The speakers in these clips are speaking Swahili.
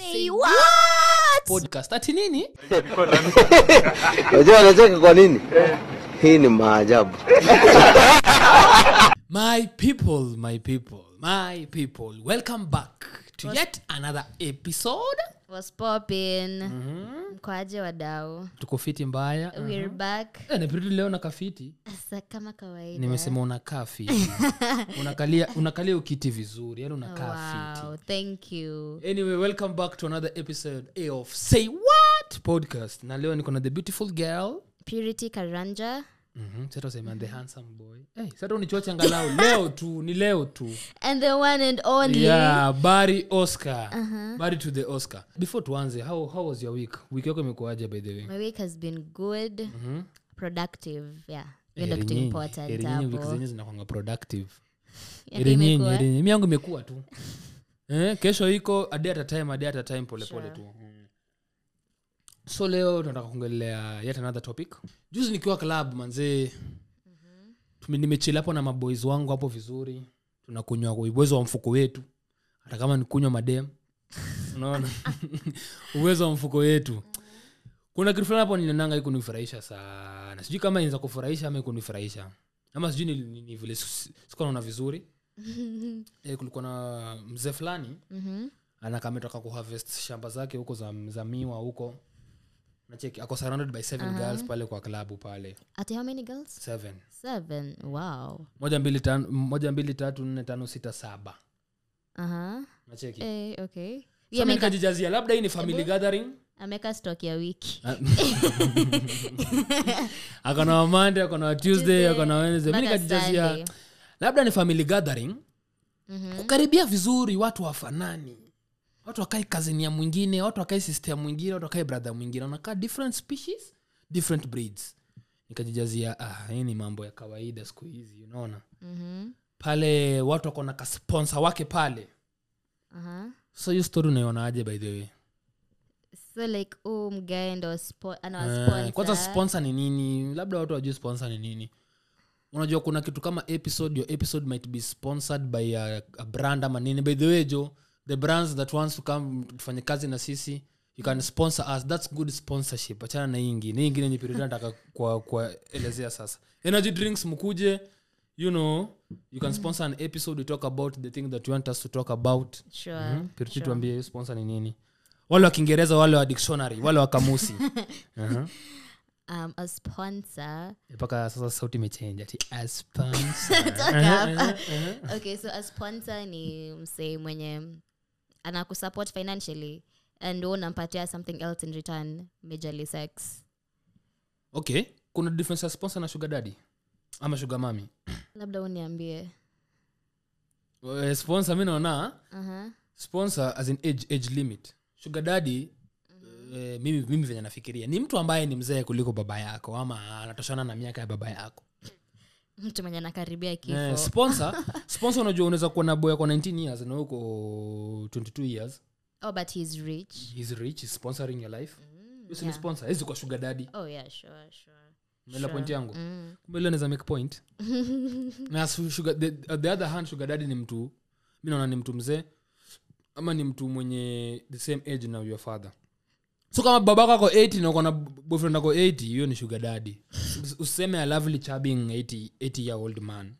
Say what? podcast ati nini Unajua anacheka kwa nini? Hii ni maajabu. my people my people my people welcome back to yet another episode. Was popping. Mkoaje wadau tuko fiti mbaya. We're back. Yeah, napirudi leo na kafiti Asa, kama kawaida. Nimesema unakaa fiti. Unakalia unakalia ukiti vizuri yani unakaa wow fiti. thank you. Anyway welcome back to another episode of say what podcast. Na leo niko na the beautiful girl. Purity karanja Mhm, useme the handsome boy. Hey, sasa unichoche angalau. Leo tu ni leo tu. And the one and only. Yeah bari oscar. Bari to the oscar. Before tuanze how, how was your week? Wiki yako imekuaje by the way? My week has been good. Productive yeah. Zenye zinakwanga productive. Nyinyi imekuwa? mi yangu imekuwa tu. Eh, kesho iko a day at a time a day at a time pole pole tu. Mm. So leo tunataka kuongelea yet another topic. Juzi nikiwa club manzee mm nimechili hapo na maboys wangu hapo vizuri. Tunakunywa uwezo wa mfuko wetu. Hata kama nikunywa madem. Unaona? Uwezo wa mfuko wetu. Kuna kitu fulani hapo ninananga hii kunifurahisha sana. Sijui kama inaweza kufurahisha ama kunifurahisha. Ama sijui ni, ni, ni vile sikuwa naona vizuri. E, kulikuwa na mzee fulani. Mm-hmm. anakametoka kuharvest shamba zake huko za, za miwa huko nacheki ako surrounded by seven girls pale kwa klabu pale. At how many girls? Seven. Seven wow. Moja mbili, tan, moja mbili tatu nne tano sita saba. Uh-huh. nacheki. Eh, okay. Labda hii ni family gathering. Ameka stock ya wiki. Akona wamande akona wa tuesday Tuesday, akona wednesday. Mi nikajijazia labda ni family gathering. Mhm. kukaribia vizuri watu wafanani watu wakae kazini ya mwingine watu wakai ya mwingine watu wakai brother mwingine. Wanakaa different species different breeds. Nikajijazia ah, hii ni mambo ya kawaida siku hizi unaona? Mhm. pale watu wako na kasponsa wake pale. Uh-huh. so hiyo story unaionaje by the way? So like huu mgae ndo spo- Eh, kwanza sponsor ni nini? Labda watu wajui sponsor ni nini. Unajua kuna kitu kama episode your episode might be sponsored by a, a brand ama nini. By the way jo the brands that wants to come tufanye kazi na sisi you can sponsor us. That's good sponsorship. Achana na hii ingine. Hii ingine nataka kuwaelezea sasa. Energy drinks mkuje you know you can sponsor an episode we talk about the thing that you want us to talk about. Sure, Mhm. Piriti sure. tuambie hiyo sponsor ni nini. Wale wa kiingereza wale wa dictionary wale wa kamusi. Uh-huh. Um, a sponsor. Mpaka sasa sauti imechenja ti a sponsor. Hapa. okay so a sponsor ni msee mwenye anakusupport financially and wewe unampatia something else in return majorly sex. Okay kuna difference ya sponsor na sugar daddy? Ama sugar mami labda uniambie. Eh, sponsor mi naona uh-huh. sponsor as in age, age limit. Sugar daddy eh, mimi, mimi venye nafikiria. Ni mtu ambaye ni mzee kuliko baba yako ama anatoshana na miaka ya baba yako mtu mwenye anakaribia kifo. Eh, sponsor. Sponsor unajua unaweza kuwa na boya kwa 19 years na uko 22 years. Oh but he's rich. He's rich he's sponsoring your life. Si ni sponsor hizi kwa sugar daddy. Oh yeah sure sure. Umeelewa point yangu? Mm. kumbe naweza make point. Na sugar, the, the other hand sugar daddy ni mtu mi naona ni mtu mzee ama ni mtu mwenye the same age na your father so kama babako ako 80 na uko na boyfriend ako 80 hiyo ni sugar daddy. Us- useme a lovely chubbing 80, 80 year old man.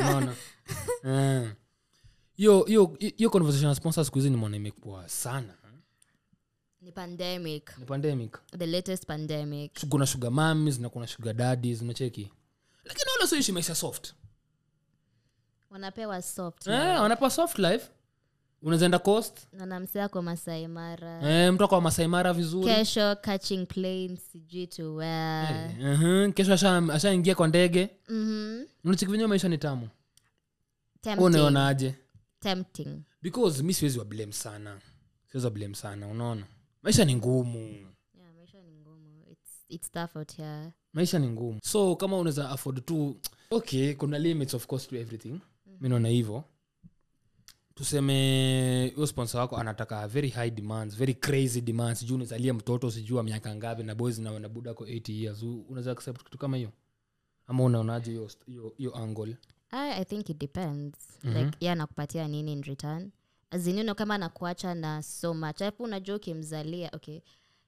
Unaona? Eh. hiyo hiyo hiyo conversation sponsor siku hizi nimeona imekuwa sana. Ni pandemic. Ni pandemic. The latest pandemic. Kuna sugar mamis na kuna sugar daddies unacheki? Lakini wala soishi maisha soft. Wanapewa soft eh, wanapewa soft life unazaenda coast? Na namsea kwa masai mara. Eh, mtu akwa masai mara vizuri. Kesho catching plane sijui to where. Mhm, kesho asha- kwa ndege. Mm-hmm. venyewe maisha ni tamu. Unaonaje Tempting. because mi siwezi wablame sana. Siwezi wablame sana unaona. Maisha ni ngumu. Yeah, maisha ni ngumu. It's- it's tough out here. maisha ni ngumu. So kama unaweza afford tu okay kuna limits of course to everything. Mi naona hivyo tuseme huyo sponsor wako anataka very high demands very crazy demands. Juu unazalia mtoto sijua miaka ngapi na boys na wanabuda ko 80 years. Unaweza accept kitu kama hiyo? Ama unaonaje hiyo angle? I, I think it depends. Like ye anakupatia nini in return? Azinino kama anakuacha na so much. Alafu unajua ukimzalia okay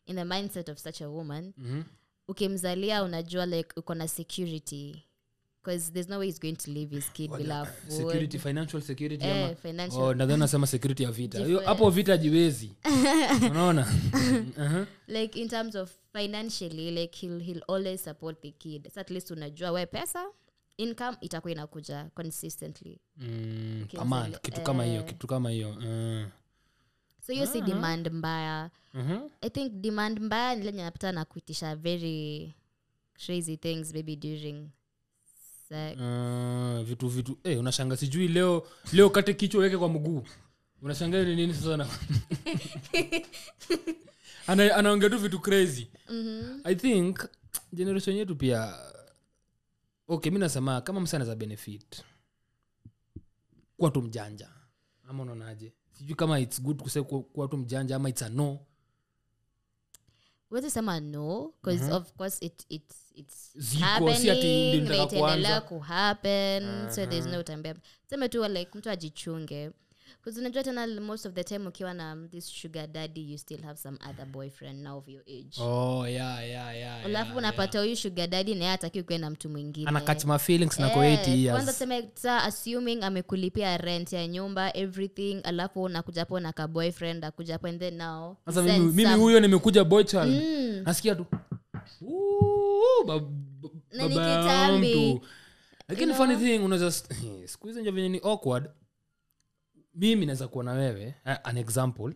in the mindset of such a woman Mhm. ukimzalia unajua like uko na security because there's no way he's going to leave his kid bila security financial security eh, ama financial oh, nadhani nasema security ya vita Hiyo- hapo vita jiwezi unaona uh-huh. like in terms of financially like he'll, he'll always support the kid so at least unajua we pesa income itakuwa inakuja consistently mm, amount, kitu kama hiyo eh. kitu kama hiyo uh. so hiyo si demand mbaya uh-huh. i think demand mbaya ni lenye napata na kuitisha very crazy things maybe during. Uh, vitu vitu. Hey, unashanga sijui leo leo kate kichwa weke kwa mguu. Unashanga ni nini sasa na Ana- anaongea tu vitu crazy. Mhm. i think generation yetu pia okay mi nasema kama msa za benefit kuwa tu mjanja. Ama unaonaje sijui kama its good kuwa tu mjanja ama its a no huwezi sema no because of course it, it, it's ndio happening na itaendelea kuhappen so there's no time seme tu like mtu ajichunge bcause unajua tena most of the time ukiwa na this sugar daddy you still have some other boyfriend now of your age. Oh, yeah, yeah, yeah, alafu yeah, unapata huyu sugar daddy naye ataki ukuwe na mtu mwingine. Ana catch my feelings na Eh, kwa 80 kwanza sema sa assuming amekulipia rent ya nyumba everything alafu unakuja hapo na ka boyfriend akuja hapo and then now sasa mimi, mimi huyo nimekuja boy child. Mm. nasikia tu "Ooh, bab- Na ni baba ya kitambi. mtu." lakini funny thing unaweza siku hizi nje venye ni awkward mimi naweza kuwa na wewe uh, an example.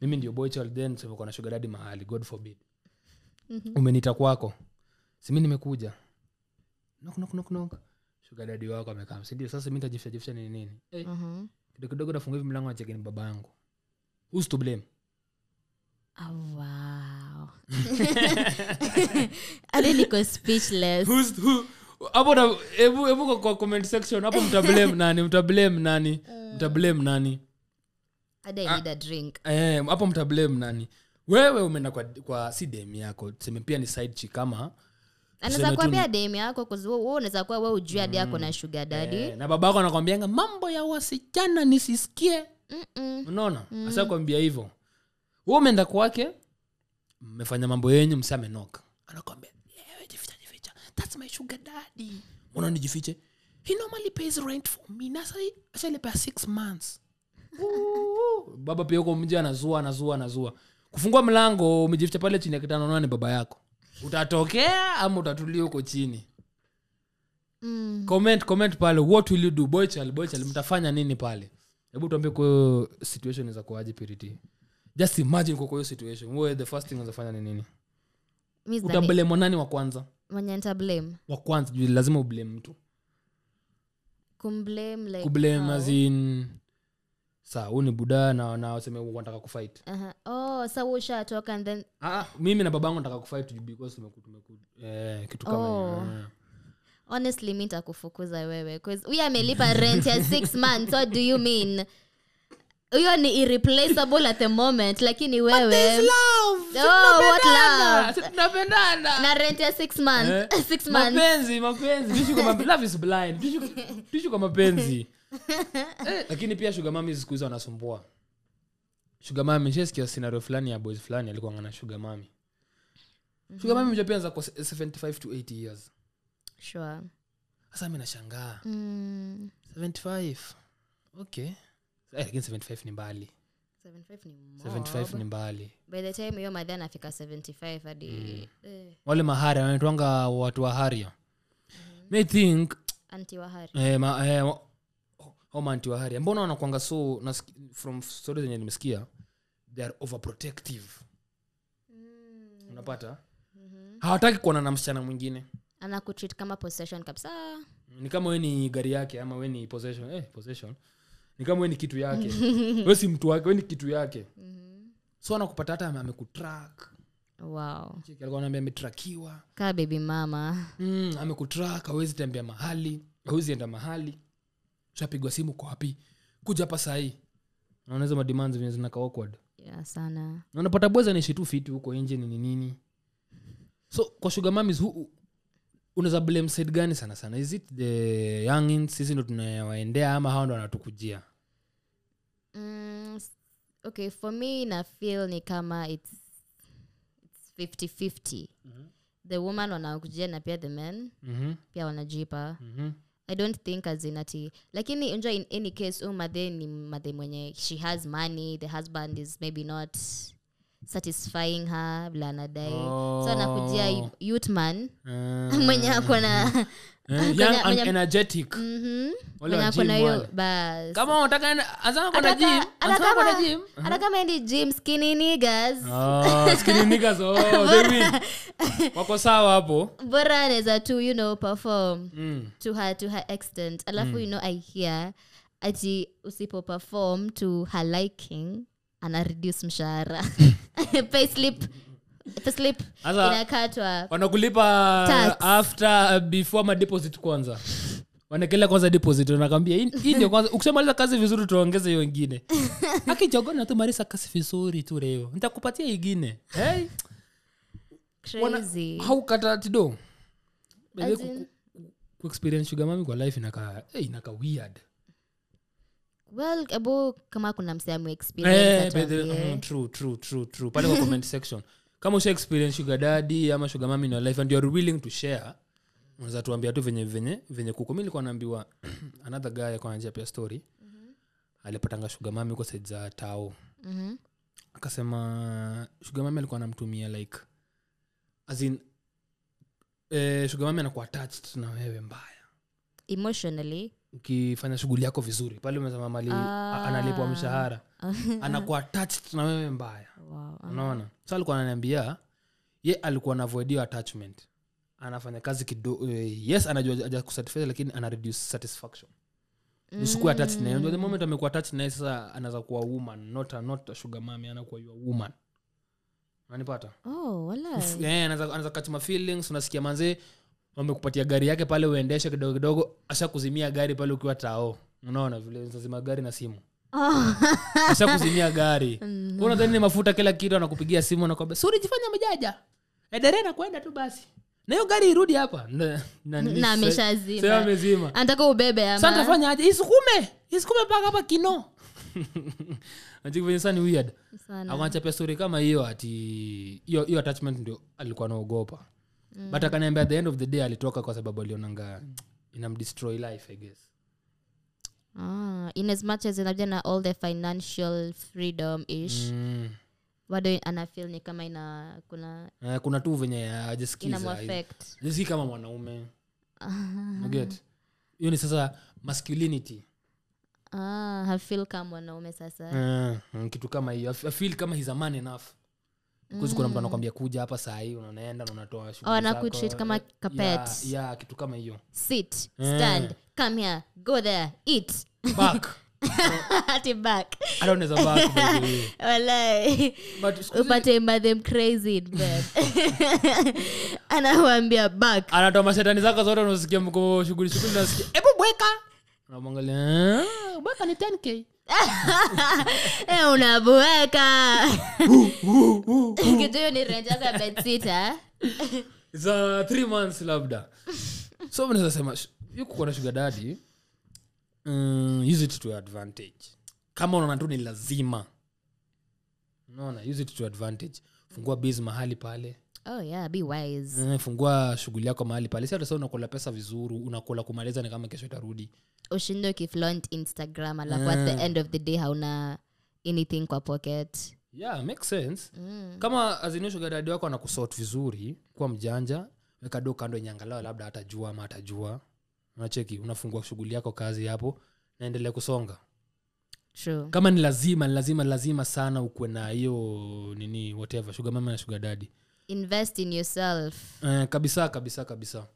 Mimi ndio boy child then tumekuwa na sugar daddy mahali god forbid. Umenita kwako. Simi nimekuja. Knock knock knock knock. Sugar daddy wako amekaa. Sindio sasa mi tajifisha jifisha nini nini? Eh, Mhm. kidogo kidogo nafungua hivi mlango nacheki ni baba yangu. Who's to blame? Oh, wow. niko speechless. Who's- who- hapo hebu hebu kwa- comment section hapo mtablame nani mtablame nani mtablame nani hadi a drink. Eh, hapo mtablame nani wewe umeenda kwa, kwa si dem yako tuseme pia ni side chick kama anaweza kuambia dem yako unaweza kuwa we ujui hadi yako na shuga dadi eh, na baba yako anakwambianga mambo ya wasichana nisisikie. Unaona? Mm. asa kwambia hivyo. Hu umeenda kwake mmefanya mambo yenyu msi amenoka anakwambia "Yewe, jificha jificha thats my sugar daddy. Nijifiche? He normally pays rent for me. Nasa ashalipea six months. Baba pia huko mji anazua anazua anazua. Kufungua mlango umejificha pale chini ya kitanda unaona ni baba yako. Utatokea ama utatulia huko chini? Mm. comment comment pale what will you do? Boychal boychal mtafanya nini pale? Hebu tuambie kwayo situation za kuaje piriti just imagine kwa hiyo situation. Wewe the first thing unazofanya ni nini? Sidhani- nani wa kwanza mwenye ntablame wa kwanza juu lazima ublame mtu kumblame like kublame as in saa huu ni buda na na waseme wanataka kufight Aha. oh sa ushatoka and then ah, mimi na babangu nataka kufight because tumeku, tumeku, eh, kitu kama Oh. Eh. honestly mi ntakufukuza wewe huyu amelipa rent ya six months what do you mean huyo ni irreplaceable at the moment lakini wewe. Oh, na rent ya six months. Eh, six months. Mapenzi mapenzi. Tuishi kwa mape- love is blind. Tuishi- tuishi kwa mapenzi. Eh, lakini pia sugar mami siku hizi wanasumbua. Sugar mami shesikia scenario fulani ya boys fulani alikuwa ngana sugar mami sugar mami mjapianza kwa 75 to 80 years. Sure. Sasa mi nashangaa. Mm. 75 okay lakini 75 ni mbali. 75 ni mob. 75 mbali. By the time hiyo madhi anafika 75 hadi eh, wale maharia wanaitwanga watu wa haria mi think anti eh, ma, eh, wa- au wa haria mbona wanakwanga so nasiki- from stories zenye nimesikia they are overprotective. Unapata? Hawataki kuona na msichana mwingine. Anakutreat kama possession kabisa. Ni kama we ni gari yake ama we ni possession eh, possession ni kama we ni kitu yake. We si mtu wake we ni kitu yake. So anakupata hata amekutrak wow. Alikuwa ametrakiwa. Kaa bebi mama. Mm, amekutrak awezi tembea mahali awezi enda mahali. Shapigwa simu kwa wapi? Kuja hapa sahii naona hizo mademands venye zinaka awkward. Yeah, sana. Na unapata bweza naishi tu fiti huko nje nini nini? So kwa sugar mamis hu unaweza blame side gani sana sana? Is it the youngins? Sisi ndo tunawaendea ama hao ndo wanatukujia? Mm, okay for me na feel ni kama it's, it's 50-50 the woman wanakujia na pia the men Mhm, pia wanajipa. Mhm. i don't think azinati lakini unjua in any case u madhe ni madhe mwenye she has money the husband is maybe not satisfying her vile anadai. So anakujia youthman uh, Eh, mwenye Hata kama- endi skinny niggas Oh, oh, they win. wako sawa hapo. Bora anaweza tu you know perform Mm. to her to her extent. Alafu you know i hear ati usipo perform to her liking ana reduce mshahara payslip payslip inakatwa. wanakulipa Tax. after before ma kwanza. Wanakelea kwanza deposit wanakwambia "Hii- hii ndio kwanza. Ukishamaliza kazi vizuri tuongeze hiyo ingine. Akichogona tu marisa kazi vizuri tu leo. Nitakupatia ingine. Hey, crazy. haukata tido As in- kuexperience sugar mami kwa life inaka hey, inaka weird well ebu kama kuna mseamu Eh, experience by the- atuambie. mm, true, true, true, true. pale kwa comment section. Kama usha experience sugar daddy ama sugar mami in life and you are willing to share unaweza tuambia tu venye venye venye kuko. Mi likuwa naambiwa another guy alikuwa pia story. Alipatanga sugar mami huko side za tao. Mhm. akasema sugar mami alikuwa anamtumia like as in eh, sugar mami anakuwa attached na wewe mbaya. Emotionally ukifanya shughuli yako vizuri pale umesema mali Ah. analipwa mshahara. Anakuwa attached na wewe mbaya. Wow. unaona? So alikuwa ananiambia ye alikuwa anavoidio attachment. Anafanya kazi kidogo eh, yes anajua aja kusatisfy lakini ana reduce satisfaction. Usikuwa attached naye the moment amekuwa attached naye sasa anaweza kuwa woman not a, not a sugar mami anakuwa your woman. Unanipata? Oh, eh, anaweza feelings unasikia manzee wamekupatia gari yake pale uendeshe kidogo kidogo asha kuzimia gari pale ukiwa tao. Unaona vile zazima gari na simu. Oh. asha kuzimia gari. Unadhani ni mafuta kila kitu anakupigia simu anakwambia suri jifanya mjaja. Edere nakwenda tu basi. Na hiyo gari irudi hapa. Na- na nini, Na sa- ameshazima. anataka ubebe ama sasa tafanya aje? Isukume! Isukume mpaka hapa kino. Ni weird. Akanachapia kama hiyo ati hiyo hiyo attachment ndio alikuwa anaogopa but akaniambia the end of the day alitoka kwa sababu alionanga inamdestroy life i guess. Ah, in as much as inaja na all the financial freedom ish mm. bado anafil ni kama ina kuna eh, kuna tu venye si kama mwanaume. Get? Hiyo ni sasa masculinity. Ah, hafil kama mwanaume sasa. Eh, mm, kitu kama hiyo. Afil kama he's a man enough Because kuna mtu anakwambia kuja hapa sahii unaenda na unatoa shughuli Oh, kama kapet. yeah, kitu kama hiyo. Sit stand come here go there eat. Back upate madhem anawambia anatoa mashetani zako zote unasikia mko shughuli shughuli nasikia hebu bweka. Unamwangalia "Ah, bweka ni 10k Eh, unaboeka kitu hiyo ni rent yako ya bedsita It's three months labda. So mnaweza sema sh- yu kukuwa na sugar daddy. Mm, use it to your advantage. Kama unaona tu ni lazima. Unaona use it to your advantage. Fungua bs mahali pale oh yeah be wise. Mm, fungua shughuli yako mahali pale. Si hata sa unakula pesa vizuri unakula kumaliza ni kama kesho itarudi. Ushinde ukiflaunt instagram alafu at the end of the day hauna anything kwa pocket. Yeah makes sense. Mm. kama azinishugadadi wako anakusort vizuri kuwa mjanja wekado kando yenye angalau labda atajua ama atajua. Unacheki unafungua shughuli yako kazi hapo naendelea kusonga. True. Kama ni lazima ni lazima lazima sana ukuwe na hiyo nini whatever sugar mama na sugar daddy invest in yourself. Eh, kabisa kabisa kabisa.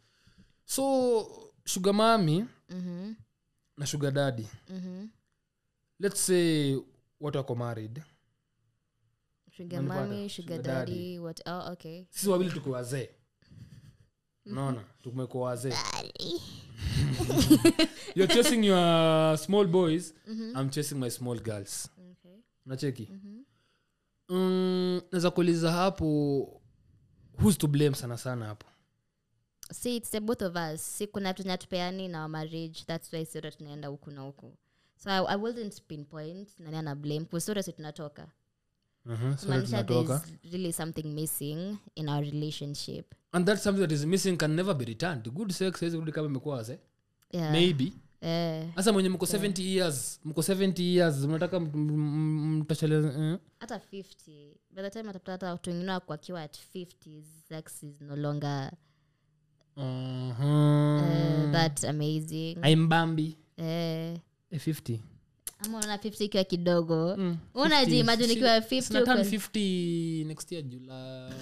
So shuga mami Mhm, na shuga dadi mm-hmm. let's say watu wako married. Oh, okay. Sisi wawili tuko wazee. Naona tumekuwa wazee. You're chasing your small boys i'm chasing my small girls. Okay. Nacheki mm, naweza kuuliza hapo who's to blame sana sana hapo? See it's the both of us. Si kuna tunatupeani na marriage thats why sote tunaenda huku na huku. So I, i wouldn't pinpoint nani ana blame. Kusura si tunatoka. Mhm, so there's really something missing in our relationship. And that's something that is missing can never be returned. Good sex haiwezi kurudi kama imekuwa wase yeah. maybe eh, hasa mwenye mko 70 years mko 70 years mnataka m- m- eh? 50 by the time atapata hata watu wengine wako akiwa at 50 sex is no longer Mhm. uh, that amazing. Aimbambi eh, Eh, 50 ama unaona 50 ikiwa kidogo. Mm, unajiimagine 50. ikiwa Si- 50 sina 50 next year july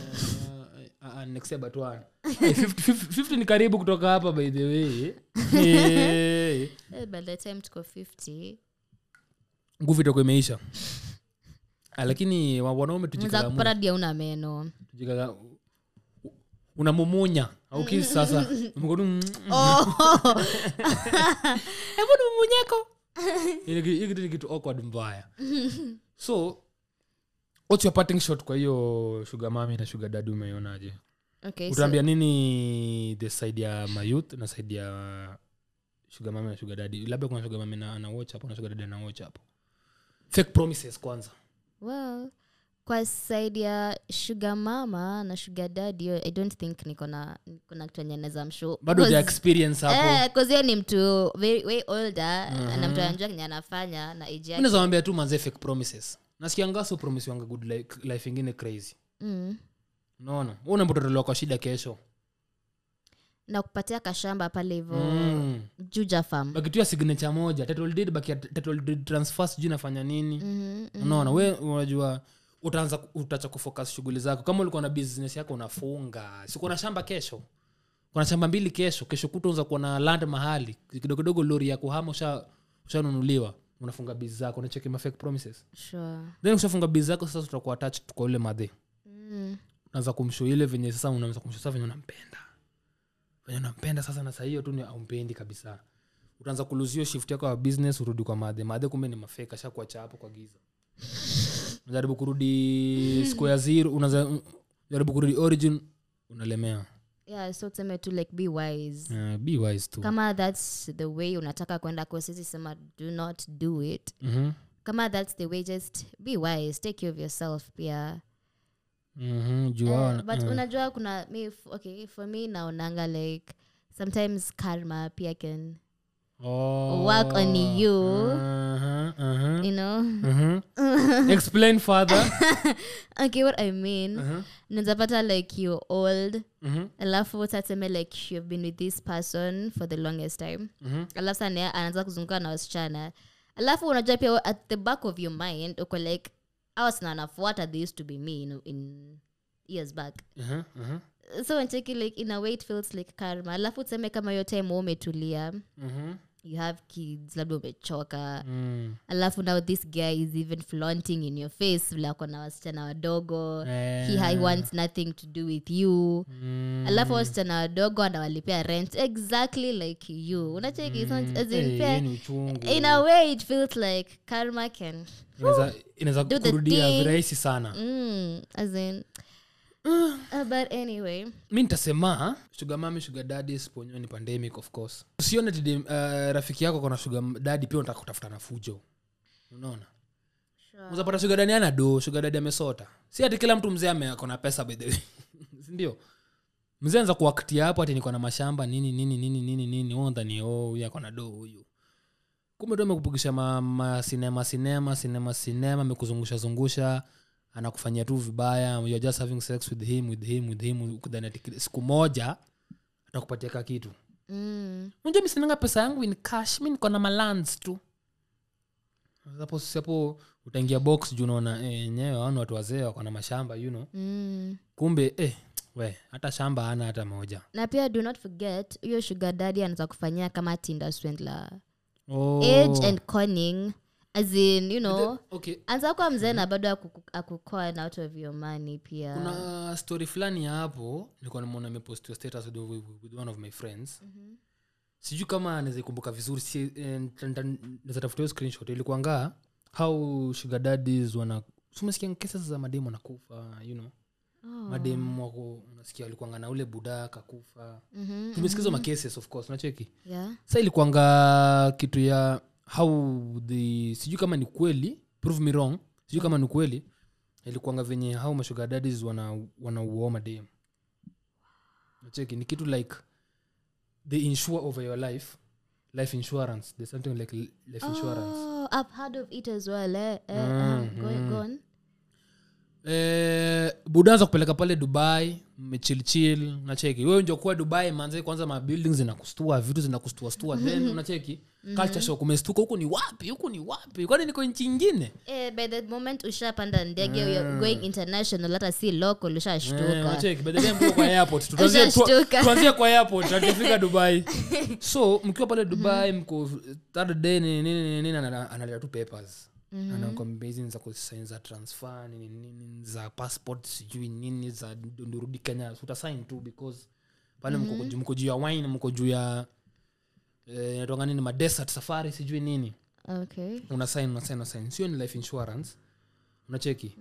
ni karibu kutoka hapa by the way. Eh, eh, by the time tuko 50 nguvu itakuwa imeisha. Ah, lakini wanaume unaweza tujikagamue kupata dia una meno. Tujikaga- unamumunya. Au sasa. Mkono, mm, hebu ni mumunyeko. Ile hii kitu ni kitu awkward mbaya. So what's your parting shot kwa hiyo shuga mami na shuga dadi umeionaje? Okay so, nini the side ya mayouth na side ya shuga mami na shuga dadi labda kuna shuga mami na ana watch hapo na shuga dadi ana watch hapo. Fake promises kwanza. Well kwa side ya shuga mama na shuga dadi i don't think niko na kuna kitu anyeneza naweza bado the experience hapo. Hiyo ni mtu very, way older na mtu anajua kenye anafanya na age yake naweza wambia tu manze fake promises nasikia promisiwanga good life, life ingine crazy. Mm. Wewe unaambia kwa shida kesho. Na kupatia kashamba pale hivo. Mm. juja signature moja. Title deed baki transfer sijui nafanya nini? Mhm, unaona? We unajua utaanza utacha kufocus shughuli zako. Kama ulikuwa na business yako unafunga. Sikuwa na shamba kesho? Kuna shamba mbili kesho. Kesho kuta unza kuwa na land mahali. Kidogo kidogo lori ya kuhama usha- ushanunuliwa unafunga bizi zako unacheki ma promises. Sure. Then ukishafunga bizi zako sasa tutakuwa attached kwa ule madhe. Mm. naanza kumsho ile venye sasa unaweza kumsho sasa venye unampenda. Venye unampenda sasa na sahiyo tu ni aumpendi kabisa. Utaanza kuluzio shift yako ya business urudi kwa madhe. Madhe kumbe ni mafeka shakuacha hapo kwa giza. Unajaribu kurudi square zero unaanza jaribu kurudi origin unalemea yeah so tuseme tu like be wise uh, be wise too. kama thats the way unataka kwenda kosisi sisi sema do not do it Mhm. kama thats the way just be wise take care of yourself pia mm-hmm. Jua, uh, but uh. unajua kuna me, okay for me naonanga like sometimes karma pia can Oh. work on you. Uh-huh, uh-huh, you know? Mhm. explain further okay what i mean Uh-huh, nazapata like you're old. Mhm, alafu tatseme like you've been with this person for the longest time. Mhm. alafu sana anaanza kuzunguka na wasichana. Alafu unajua pia at the back of your mind uko like awasina anafuata they used to be me in, in years back? Uh-huh, uh-huh, so ncheki like in a way it feels like karma. Alafu tuseme kama hiyo time umetulia. Mhm, you have kids labda umechoka. Mm. alafu now this guy is even flaunting in your face vile ako na wasichana wadogo. He, he Eh. wants nothing to do with you. Mm. alafu wasichana wadogo anawalipia rent exactly like you. Unacheki mm. as in Eh, in a way it feels like karma can Inaweza- kurudia virahisi sana. Mm, as in uh, but anyway. Mi nitasema sugar mami sugar dadi siponyoa ni pandemic of course. Usione tidi uh, rafiki yako kona sugar dadi pia unataka kutafuta na fujo. Unaona? Uzapata sugar dadi ana do sugar dadi amesota. Si ati kila mtu mzee akona pesa by the way. Sindio mzee anza kuaktia hapo ati niko na mashamba nini nini nini nini nini ondhani oh, huyu ako do huyu. Kumbe tu amekupigisha masinema ma sinema sinema sinema amekuzungusha zungusha, zungusha anakufanyia tu vibaya you're just having sex with him with him with him siku moja atakupatia ka kitu. Mm, unajua misinanga pesa yangu in cash mi niko na malans tu. Hapo hapo utaingia box juu unaona eh, enyewe wana watu wazee wako na mashamba you know. Mm. kumbe eh, we hata shamba ana hata moja. Na pia do not forget huyo sugar daddy anaweza kufanyia kama tinder swindler. Oh. age and conning as in you know okay? anza kuwa mzee na bado akukoa na out of your money pia. Kuna story fulani ya hapo nilikuwa nimeona imepostiwa status with, one of my friends. Sijui kama naweza ikumbuka vizuri si, eh, hiyo screenshot. Ilikuanga how sugar daddies wana sumesikia kesa za mademu wanakufa you know? Oh. madem wako unasikia walikuanga na ule buda kakufa Mhm, tumesikiza mm-hmm. makeses of course unacheki? Yeah. Sa ilikuanga kitu ya how the sijui kama ni kweli prove me wrong sijui kama ni kweli ilikuanga venye how mashuga dadis wana wanauoma dem cheki ni kitu like they insure over your life life insurance there's something like li- life insurance Oh, I've heard of it as well. Eh? Eh, Mm, um, go, go on. Eh, budanza kupeleka pale dubai mmechilchil nacheki wewe njokuwa kuwa dubai manze kwanza mabuilding zinakustua vitu zinakustuastua then unacheki. Culture shock umestuka huku ni wapi huku ni wapi? Kwani niko nchi ingine Eh, by the moment ushapanda ndege you're going international hata si local Eh, ushashtuka unacheki, by the time tuko kwa airport tuanzie tu- Ushashtuka. tuanzie kwa airport atafika dubai. So mkiwa pale dubai mko third day nini nini nini, nini analeta tu papers hizi ni za kusain za transfer nini nini za passport sijui nini za ndurudi kenya. So tu because pale mm-hmm. mko juu ya wine mko juu ya eh, nini madesert safari sijui nini. Okay. Una sign una sign una sign sio ni life insurance. Unacheki?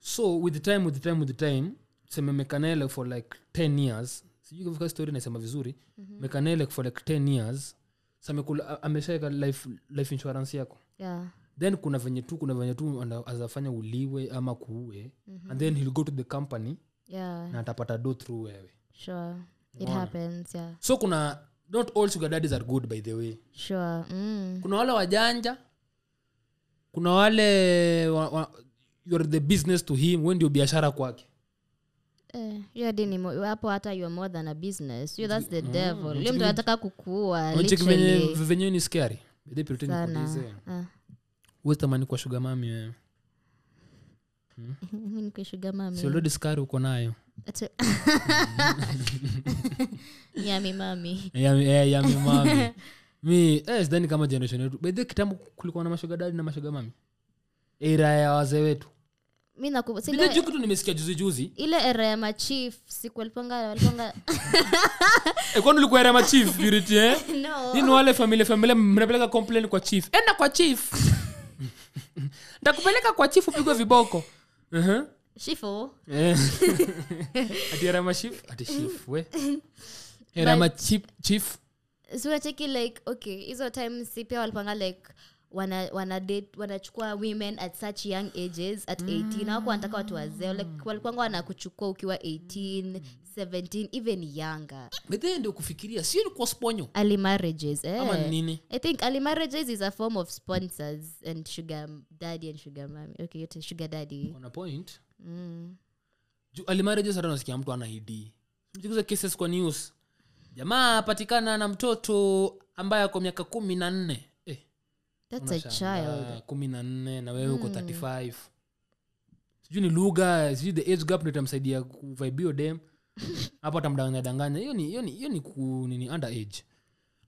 So with the time with the time with the time seme mekanele for like 10 years. Sijui kufika story naisema vizuri. Mekanele for like 10 years. Samekula ameshaeka life, life insurance yako. Yeah then kuna venye tu kuna venye tu azafanya uliwe ama kuue. And then he'll go to the company yeah. na atapata do through wewe. Sure. It happens yeah. So kuna not all sugar daddies are good by the way. Sure mm. kuna wale wajanja kuna wale wa, wa, youare the business to him we ndio biashara kwake. Eh, hapo hata more than a business. You that's the devil. Yule mtu anataka kukuua Unacheki venye ni scary. They pretend sana. Ah. Huwezi tamani kwa sugar mami wewe. Mi nikishuga si mami already skari uko nayo. Atu- yami mami ya, ya, ya mi eh, sidhani kama generation yetu. Bedhi kitambo kulikuwa na mashoga dadi na mashoga mami era ya wazee wetu. Juu kitu nimesikia juzi juzi. ile era ya machief siku walipanga walipanga eh, kwani ulikuwa era ya machief purity eh? No. Hii ni wale familia familia mnapeleka complain kwa chief? Enda kwa chief ntakupeleka kwa chifu pigwa viboko. Uh-huh. Eh. ati chief? Ati chief we. Erama chief chief. Like okay hizo times si pia walipanga like wana wana date wanachukua women at such young ages at 18 na wako wanataka watu wazee. Like walikwanga wanakuchukua ukiwa 18 17 even younger. Ndio kufikiria sio ni kwa sponyo? Early marriages eh. ama nini? I think early marriages is a form of sponsors and sugar daddy and sugar mommy. Okay yote sugar daddy. Ona point. Mm. juu alimarriages hata nasikia mtu ana id mchikuza cases kwa news. Jamaa apatikana na mtoto ambaye ako miaka kumi na nne eh, that's a unashangaa, child kumi na nne na wewe uko 35 sijui ni lugha sijui the age gap ndo itamsaidia kuvaibio dem hapo atamdanganya danganya. Hiyo ni hiyo ni hiyo ni ku, nini under age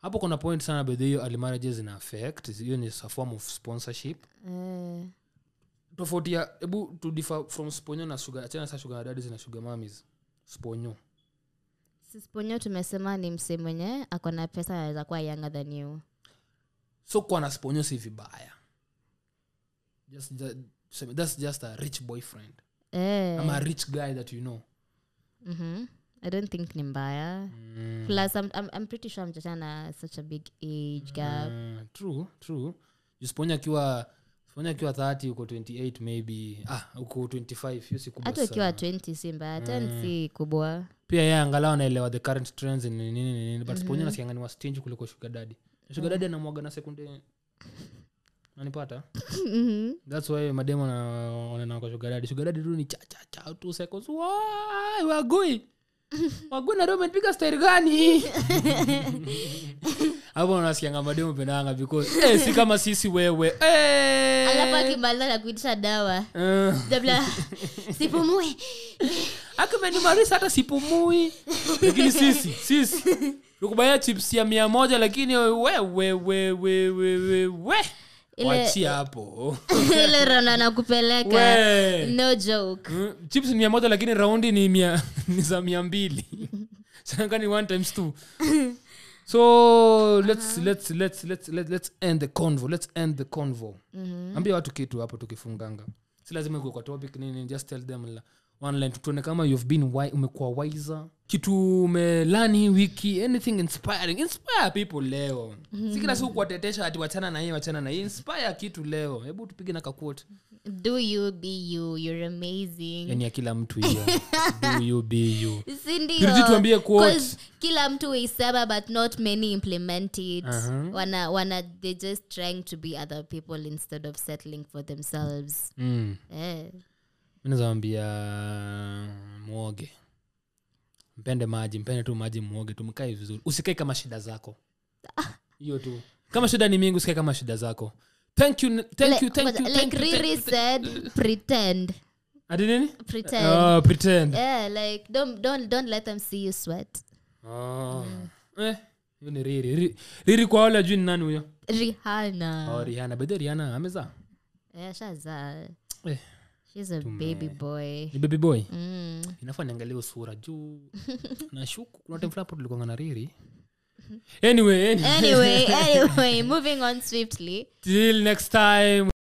hapo kuna point sana bedhi hiyo early marriages ina affect. Hiyo ni a form of sponsorship. Eh. tofauti ya hebu to differ from sponyo na sugar achana sa sugar daddies na sugar mummies. Sponyo. Sponyo tumesema ni mse mwenye ako na pesa anaweza kuwa younger than you so kuwa na sponyo si vibaya. Just, just, that's just a rich boyfriend. Eh. ama a rich guy that you know. Mm-hmm. i don't think ni mbaya. Mm. plus I'm, I'm, i'm pretty sure mchachana such a big age gap. Mm, true true. Sponyo akiwa akiwa 30 uko 28 maybe. Ah uko 25 hiyo si kubwa hata ukiwa 20 si mbaya. Ten si kubwa. Pia yeye angalau anaelewa the current trends ni nini nini. But mm-hmm. sponya ni wastingi kuliko sugar daddy sugar daddy anamwaga na sekunde nanipata Mhm. thats why mademo wanena kwa shugadadi shugadadi tu ni chachacha cha cha two seconds. Wagui wagui na roman piga gani? Hapo nasikianga mademo pendanga because eh, si kama sisi wewe. Eh. alafu akimaliza na kuitisha dawa. Eh. dabla akimenimarisa hata sipumui. Lakini sisi sisi tukubaya chips ya mia moja lakini wewewewewewe wachia hapo. Ile randa nakupeleka no joke. Mm, chips ni mia moja lakini raundi ni mia ni za mia mbili. Sanga one times two. So let's, let's, let's, let's, let's, let's end the convo let's end the convo. Ambia watu kitu hapo tukifunganga. Si lazima kwa topic nini just tell them la, one line tuone kama you've been wi- umekuwa wiser. Kitu umelani hii wiki anything inspiring. Inspire people leo. Si kila siku kuwatetesha ati wachana na hii wachana na hii inspire kitu leo. Hebu tupige na kakuot do you be you? You're amazing. Yani ya kila mtu hiyo. Do you be you? Si ndio? Tuambie quote. Kila mtu huisema but not many implement it. Uh-huh. wana wana they just trying to be other people instead of settling for themselves. Mm. eh. Minazawambia mwoge mpende maji mpende tu maji mwoge tumkae vizuri. Usikae kama shida zako. Hiyo tu. Kama shida ni mingi usikae kama shida zako. Thank you thank you thank you like thank you, thank riri said pretend. Ati pretend. Oh, pretend. Yeah like don't don't don't let them see you sweat. Oh. Eh, ni riri. Riri- riri kwa wale ajui ni nani huyo? Rihana oh, rihana bedhe rihana amezaa? Yeah eh, she's a baby boy. Ni baby boy? Mm. inafaa niangalie usura juu. Nashuku kuna hapo tulikuwa na riri. Anyway, anyway. anyway anyway moving on swiftly. Till next time